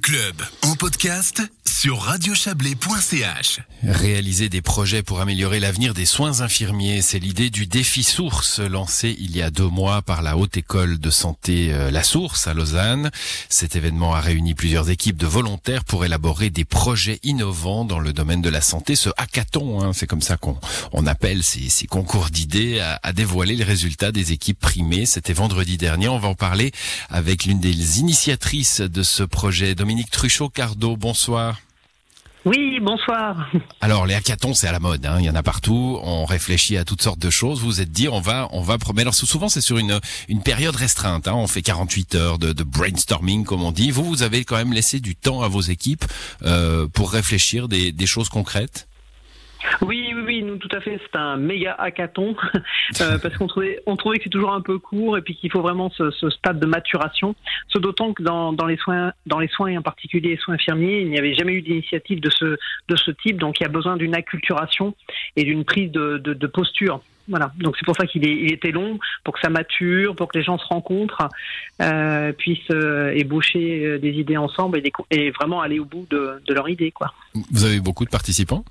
Club. En podcast sur radiochablais.ch. Réaliser des projets pour améliorer l'avenir des soins infirmiers, c'est l'idée du défi source lancé il y a deux mois par la Haute École de Santé euh, La Source à Lausanne. Cet événement a réuni plusieurs équipes de volontaires pour élaborer des projets innovants dans le domaine de la santé. Ce hackathon, hein, c'est comme ça qu'on on appelle ces, concours d'idées, a, a dévoilé les résultats des équipes primées. C'était vendredi dernier. On va en parler avec l'une des initiatrices de ce projet, Dominique Truchot-Cardo. Bonsoir. Oui, bonsoir. Alors les hackathons c'est à la mode, hein. il y en a partout. On réfléchit à toutes sortes de choses. Vous vous êtes dit on va on va mais alors souvent c'est sur une une période restreinte. Hein. On fait 48 heures de, de, brainstorming comme on dit. Vous vous avez quand même laissé du temps à vos équipes euh, pour réfléchir des, des choses concrètes? Oui, oui, oui, nous tout à fait. C'est un méga hackathon euh, parce qu'on trouvait, on trouvait que c'est toujours un peu court et puis qu'il faut vraiment ce, stade de maturation. Ce d'autant que dans, les soins, dans les soins et en particulier les soins infirmiers, il n'y avait jamais eu d'initiative de ce type. Donc il y a besoin d'une acculturation et d'une prise de, posture. Voilà, donc c'est pour ça qu'il il était long, pour que ça mature, pour que les gens se rencontrent, euh, puissent euh, ébaucher des idées ensemble et, vraiment aller au bout de, de leur idée. Quoi. Vous avez beaucoup de participants?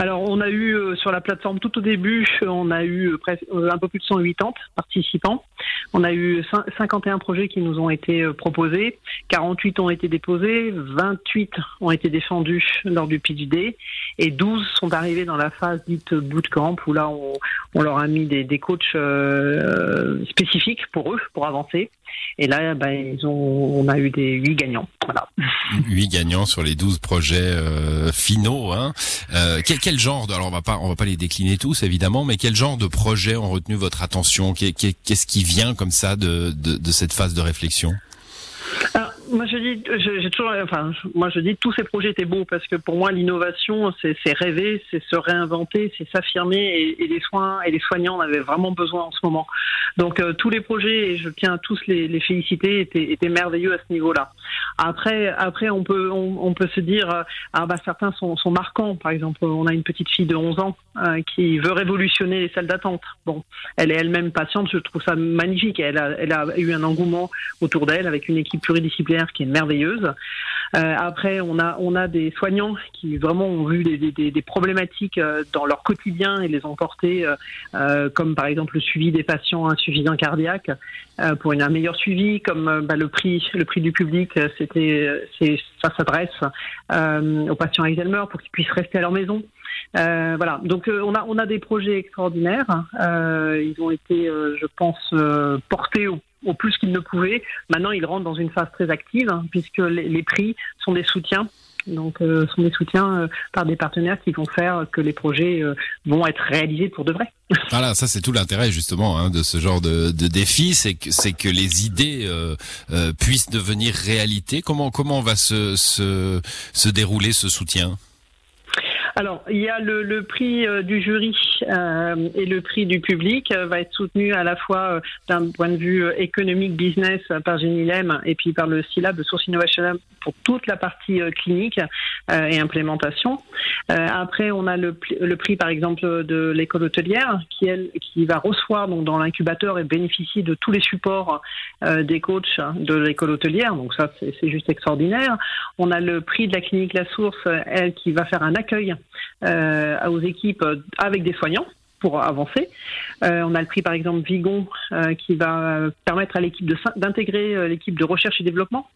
Alors, on a eu euh, sur la plateforme tout au début, on a eu presque un peu plus de 180 participants. On a eu 51 projets qui nous ont été euh, proposés, 48 ont été déposés, 28 ont été défendus lors du day et 12 sont arrivés dans la phase dite bootcamp où là on, on leur a mis des, des coachs euh, spécifiques pour eux pour avancer. Et là, ben, ils ont, on a eu des 8 gagnants. Voilà. 8 gagnants sur les 12 projets euh, finaux. Hein. Euh, quel, quel, genre de, alors on va pas, on va pas les décliner tous évidemment, mais quel genre de projets ont retenu votre attention? Qu'est-ce qui vient comme ça de, de, de cette phase de réflexion? Moi je dis, j'ai toujours, enfin, moi je dis tous ces projets étaient beaux parce que pour moi l'innovation c'est rêver, c'est se réinventer, c'est s'affirmer et, les soins et les soignants en avaient vraiment besoin en ce moment. Donc euh, tous les projets et je tiens à tous les, féliciter étaient, merveilleux à ce niveau-là. Après, après on peut on, peut se dire euh, ah bah certains sont, sont, marquants. Par exemple, on a une petite fille de 11 ans euh, qui veut révolutionner les salles d'attente. Bon, elle est elle-même patiente, je trouve ça magnifique. Elle a, elle a eu un engouement autour d'elle avec une équipe pluridisciplinaire qui est merveilleuse. Euh, après, on a, on a des soignants qui vraiment ont vu des, problématiques euh, dans leur quotidien et les ont portées, euh, comme par exemple le suivi des patients insuffisants cardiaques pour une, un meilleur suivi, comme bah, le prix, le prix du public, c'était, ça s'adresse aux patients Alzheimer pour qu'ils puissent rester à leur maison. Voilà, donc on a on a des projets extraordinaires. Ils ont été, je pense, portés au au plus qu'ils ne pouvaient. Maintenant, ils rentrent dans une phase très active hein, puisque les, prix sont des soutiens. Donc, euh, sont des soutiens euh, par des partenaires qui vont faire que les projets euh, vont être réalisés pour de vrai. Voilà, ça c'est tout l'intérêt justement hein, de ce genre de, défi, c'est que c'est que les idées puissent devenir réalité. Comment comment va se, se dérouler ce soutien? Alors, il y a le, prix euh, du jury euh, et le prix du public euh, va être soutenu à la fois euh, d'un point de vue économique, business par Genilem et puis par le SILAB, Source Innovation pour toute la partie clinique et implémentation. après, on a le, le, prix, par exemple, de l'école hôtelière qui, elle, qui va recevoir donc, dans l'incubateur et bénéficier de tous les supports des coachs de l'école hôtelière. Donc ça, c'est juste extraordinaire. On a le prix de la clinique La Source, elle, qui va faire un accueil aux équipes avec des soignants pour avancer. Euh, on a le prix par exemple Vigon euh, qui va permettre à l'équipe d'intégrer l'équipe de recherche et développement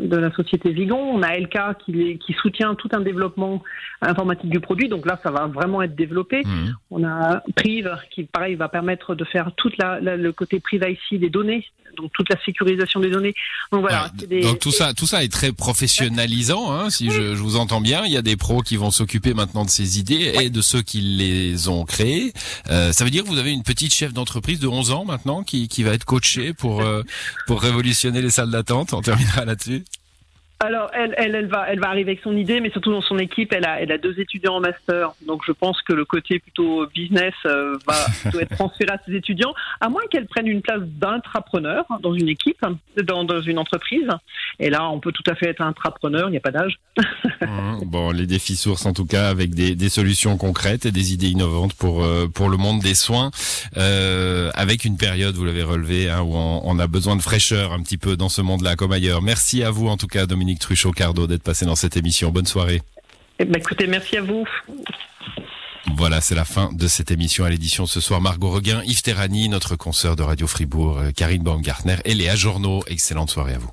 de la société Vigon. On a LK qui, qui, soutient tout un développement informatique du produit. Donc là, ça va vraiment être développé. Mmh. On a Prive qui, pareil, va permettre de faire tout le côté privacy des données, donc toute la sécurisation des données. Donc voilà. Des... Donc tout ça, tout ça est très professionnalisant, hein, si oui. je, je, vous entends bien. Il y a des pros qui vont s'occuper maintenant de ces idées et de ceux qui les ont créées. Euh, ça veut dire que vous avez une petite chef d'entreprise de 11 ans maintenant qui, qui va être coachée pour euh, pour révolutionner les salles d'attente. On terminera là-dessus. Alors, elle, elle, elle, va, elle va arriver avec son idée, mais surtout dans son équipe, elle a, elle a deux étudiants en master. Donc, je pense que le côté plutôt business euh, va doit être transféré à ses étudiants, à moins qu'elle prenne une place d'intrapreneur dans une équipe, dans, dans, une entreprise. Et là, on peut tout à fait être intrapreneur, il n'y a pas d'âge. Mmh, bon, les défis sources, en tout cas, avec des, des solutions concrètes et des idées innovantes pour, euh, pour le monde des soins, euh, avec une période, vous l'avez relevé, hein, où on, on a besoin de fraîcheur un petit peu dans ce monde-là comme ailleurs. Merci à vous, en tout cas, Dominique. Dominique Truchot-Cardo d'être passé dans cette émission. Bonne soirée. Eh ben, écoutez, merci à vous. Voilà, c'est la fin de cette émission à l'édition ce soir. Margot Reguin, Yves Terrani, notre consoeur de Radio Fribourg, Karine Baumgartner et Léa Journaux. Excellente soirée à vous.